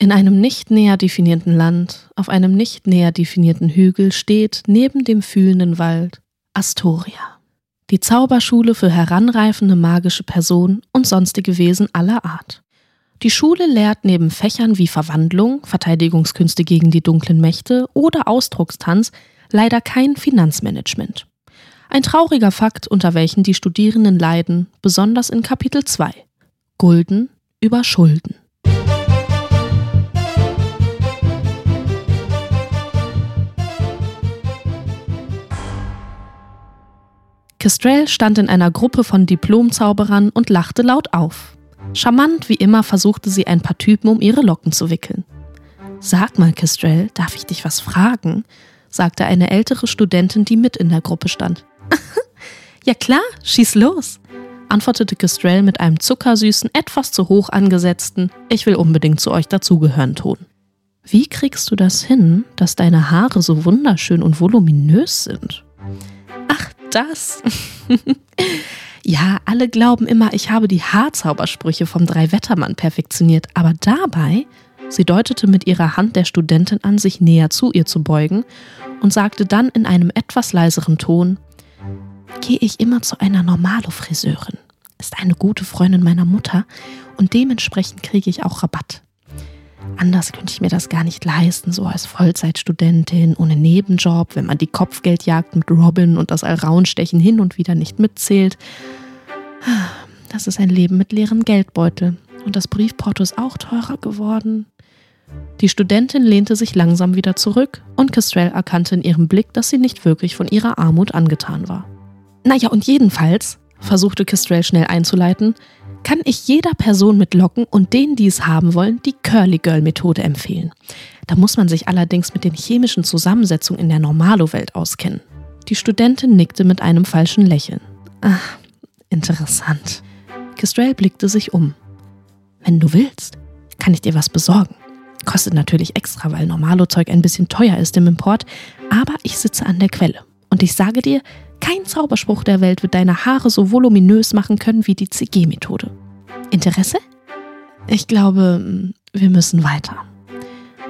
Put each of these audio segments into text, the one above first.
In einem nicht näher definierten Land, auf einem nicht näher definierten Hügel steht neben dem fühlenden Wald Astoria. Die Zauberschule für heranreifende magische Personen und sonstige Wesen aller Art. Die Schule lehrt neben Fächern wie Verwandlung, Verteidigungskünste gegen die dunklen Mächte oder Ausdruckstanz leider kein Finanzmanagement. Ein trauriger Fakt, unter welchen die Studierenden leiden, besonders in Kapitel 2. Gulden über Schulden. Kestrel stand in einer Gruppe von Diplomzauberern und lachte laut auf. Charmant wie immer versuchte sie ein paar Typen um ihre Locken zu wickeln. Sag mal, Kestrel, darf ich dich was fragen? sagte eine ältere Studentin, die mit in der Gruppe stand. ja klar, schieß los, antwortete Kestrel mit einem zuckersüßen, etwas zu hoch angesetzten Ich will unbedingt zu euch dazugehören Ton. Wie kriegst du das hin, dass deine Haare so wunderschön und voluminös sind? Das. ja, alle glauben immer, ich habe die Haarzaubersprüche vom Dreiwettermann perfektioniert, aber dabei, sie deutete mit ihrer Hand der Studentin an, sich näher zu ihr zu beugen und sagte dann in einem etwas leiseren Ton, gehe ich immer zu einer Normalo-Friseurin. Ist eine gute Freundin meiner Mutter und dementsprechend kriege ich auch Rabatt. Anders könnte ich mir das gar nicht leisten, so als Vollzeitstudentin, ohne Nebenjob, wenn man die Kopfgeldjagd mit Robin und das Allraunstechen hin und wieder nicht mitzählt. Das ist ein Leben mit leerem Geldbeutel. Und das Briefporto ist auch teurer geworden. Die Studentin lehnte sich langsam wieder zurück und Kestrel erkannte in ihrem Blick, dass sie nicht wirklich von ihrer Armut angetan war. Naja, und jedenfalls, versuchte Kestrel schnell einzuleiten, kann ich jeder Person mit Locken und denen, die es haben wollen, die Curly Girl Methode empfehlen. Da muss man sich allerdings mit den chemischen Zusammensetzungen in der Normalo-Welt auskennen. Die Studentin nickte mit einem falschen Lächeln. Ach, interessant. Kestrel blickte sich um. Wenn du willst, kann ich dir was besorgen. Kostet natürlich extra, weil Normalo-Zeug ein bisschen teuer ist im Import, aber ich sitze an der Quelle. Und ich sage dir, kein Zauberspruch der Welt wird deine Haare so voluminös machen können wie die CG-Methode. Interesse? Ich glaube, wir müssen weiter.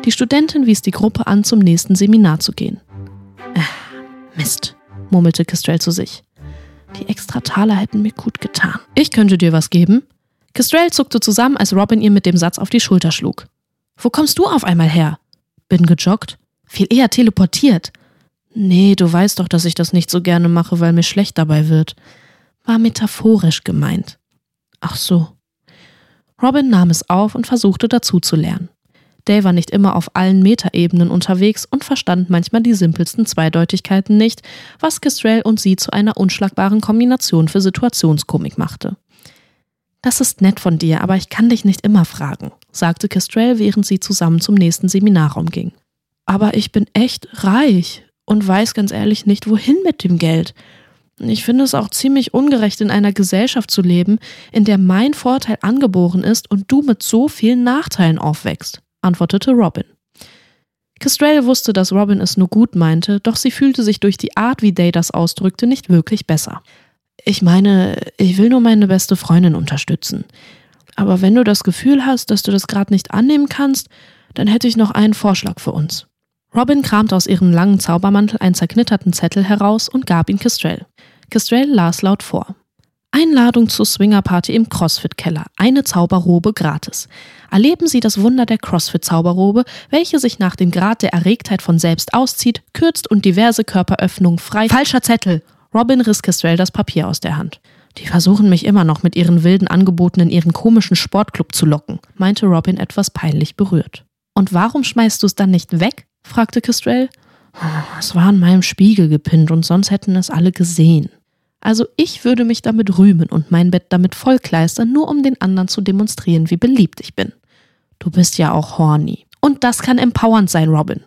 Die Studentin wies die Gruppe an, zum nächsten Seminar zu gehen. Äh, Mist, murmelte Kestrel zu sich. Die extra Taler hätten mir gut getan. Ich könnte dir was geben. Kestrel zuckte zusammen, als Robin ihr mit dem Satz auf die Schulter schlug. Wo kommst du auf einmal her? Bin gejoggt. Viel eher teleportiert. Nee, du weißt doch, dass ich das nicht so gerne mache, weil mir schlecht dabei wird. War metaphorisch gemeint. Ach so. Robin nahm es auf und versuchte dazu zu lernen. Dave war nicht immer auf allen Metaebenen unterwegs und verstand manchmal die simpelsten Zweideutigkeiten nicht, was Kestrel und sie zu einer unschlagbaren Kombination für Situationskomik machte. Das ist nett von dir, aber ich kann dich nicht immer fragen, sagte Kestrel, während sie zusammen zum nächsten Seminarraum ging. Aber ich bin echt reich, und weiß ganz ehrlich nicht, wohin mit dem Geld. Ich finde es auch ziemlich ungerecht, in einer Gesellschaft zu leben, in der mein Vorteil angeboren ist und du mit so vielen Nachteilen aufwächst, antwortete Robin. Kestrel wusste, dass Robin es nur gut meinte, doch sie fühlte sich durch die Art, wie Day das ausdrückte, nicht wirklich besser. Ich meine, ich will nur meine beste Freundin unterstützen. Aber wenn du das Gefühl hast, dass du das gerade nicht annehmen kannst, dann hätte ich noch einen Vorschlag für uns. Robin kramte aus ihrem langen Zaubermantel einen zerknitterten Zettel heraus und gab ihn Kestrel. Kestrel las laut vor. Einladung zur Swingerparty im CrossFit-Keller. Eine Zauberrobe gratis. Erleben Sie das Wunder der CrossFit-Zauberrobe, welche sich nach dem Grad der Erregtheit von selbst auszieht, kürzt und diverse Körperöffnungen frei. Falscher Zettel! Robin riss Kestrel das Papier aus der Hand. Die versuchen mich immer noch mit ihren wilden Angeboten in ihren komischen Sportclub zu locken, meinte Robin etwas peinlich berührt. Und warum schmeißt du es dann nicht weg? Fragte Kestrel. Es war an meinem Spiegel gepinnt und sonst hätten es alle gesehen. Also ich würde mich damit rühmen und mein Bett damit vollkleistern, nur um den anderen zu demonstrieren, wie beliebt ich bin. Du bist ja auch horny. Und das kann empowernd sein, Robin.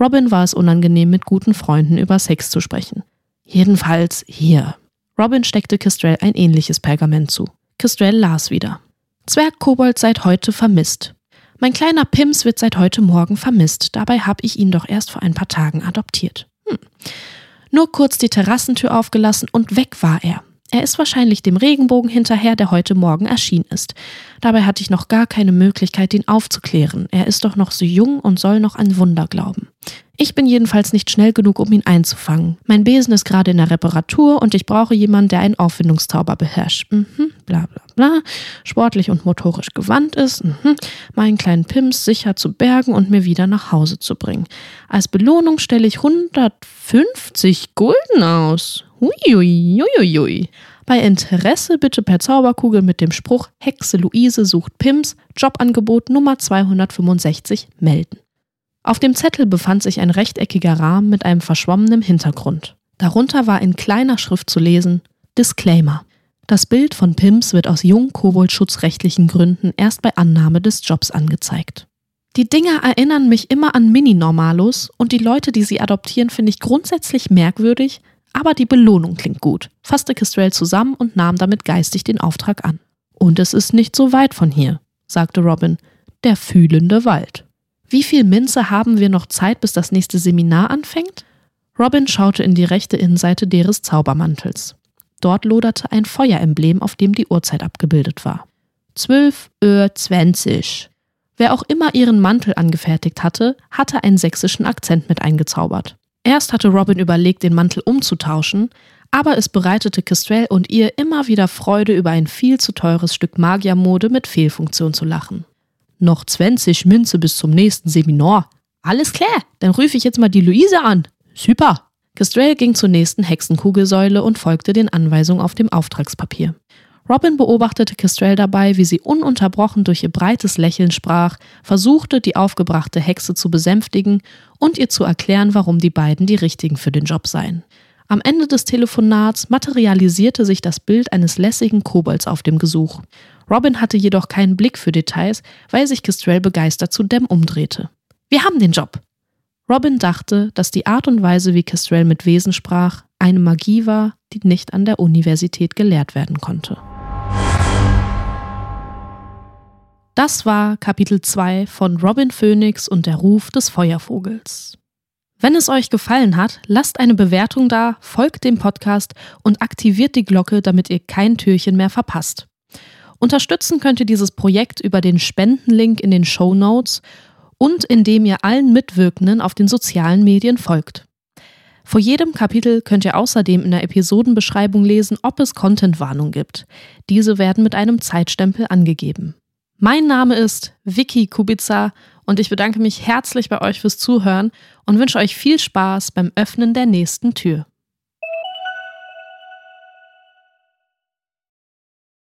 Robin war es unangenehm, mit guten Freunden über Sex zu sprechen. Jedenfalls hier. Robin steckte Kestrel ein ähnliches Pergament zu. Kestrel las wieder. Zwergkobold seit heute vermisst. Mein kleiner Pims wird seit heute Morgen vermisst. Dabei habe ich ihn doch erst vor ein paar Tagen adoptiert. Hm. Nur kurz die Terrassentür aufgelassen und weg war er. Er ist wahrscheinlich dem Regenbogen hinterher, der heute Morgen erschienen ist. Dabei hatte ich noch gar keine Möglichkeit, ihn aufzuklären. Er ist doch noch so jung und soll noch an Wunder glauben. Ich bin jedenfalls nicht schnell genug, um ihn einzufangen. Mein Besen ist gerade in der Reparatur und ich brauche jemanden, der einen Auffindungstauber beherrscht. Mhm, bla bla bla. Sportlich und motorisch gewandt ist. Mhm. Meinen kleinen Pims sicher zu bergen und mir wieder nach Hause zu bringen. Als Belohnung stelle ich 150 Gulden aus. Huiuiuiui. Bei Interesse bitte per Zauberkugel mit dem Spruch Hexe Luise sucht Pims Jobangebot Nummer 265 melden. Auf dem Zettel befand sich ein rechteckiger Rahmen mit einem verschwommenen Hintergrund. Darunter war in kleiner Schrift zu lesen Disclaimer. Das Bild von Pims wird aus jung-koboldschutzrechtlichen Gründen erst bei Annahme des Jobs angezeigt. Die Dinger erinnern mich immer an Mini-Normalos und die Leute, die sie adoptieren, finde ich grundsätzlich merkwürdig, aber die Belohnung klingt gut, fasste Kistrell zusammen und nahm damit geistig den Auftrag an. Und es ist nicht so weit von hier, sagte Robin, der fühlende Wald. Wie viel Minze haben wir noch Zeit, bis das nächste Seminar anfängt? Robin schaute in die rechte Innenseite deres Zaubermantels. Dort loderte ein Feueremblem, auf dem die Uhrzeit abgebildet war. Zwölf Uhr zwanzig. Wer auch immer ihren Mantel angefertigt hatte, hatte einen sächsischen Akzent mit eingezaubert. Erst hatte Robin überlegt, den Mantel umzutauschen, aber es bereitete Kestrel und ihr immer wieder Freude, über ein viel zu teures Stück Magiermode mit Fehlfunktion zu lachen. Noch 20 Münze bis zum nächsten Seminar. Alles klar, dann rufe ich jetzt mal die Luise an. Super. Kestrel ging zur nächsten Hexenkugelsäule und folgte den Anweisungen auf dem Auftragspapier. Robin beobachtete Kestrel dabei, wie sie ununterbrochen durch ihr breites Lächeln sprach, versuchte, die aufgebrachte Hexe zu besänftigen und ihr zu erklären, warum die beiden die richtigen für den Job seien. Am Ende des Telefonats materialisierte sich das Bild eines lässigen Kobolds auf dem Gesuch. Robin hatte jedoch keinen Blick für Details, weil sich Kestrel begeistert zu Dem umdrehte. Wir haben den Job! Robin dachte, dass die Art und Weise, wie Kestrel mit Wesen sprach, eine Magie war, die nicht an der Universität gelehrt werden konnte. Das war Kapitel 2 von Robin Phoenix und der Ruf des Feuervogels. Wenn es euch gefallen hat, lasst eine Bewertung da, folgt dem Podcast und aktiviert die Glocke, damit ihr kein Türchen mehr verpasst. Unterstützen könnt ihr dieses Projekt über den Spendenlink in den Show Notes und indem ihr allen Mitwirkenden auf den sozialen Medien folgt. Vor jedem Kapitel könnt ihr außerdem in der Episodenbeschreibung lesen, ob es Contentwarnung gibt. Diese werden mit einem Zeitstempel angegeben. Mein Name ist Vicky Kubica und ich bedanke mich herzlich bei euch fürs Zuhören und wünsche euch viel Spaß beim Öffnen der nächsten Tür.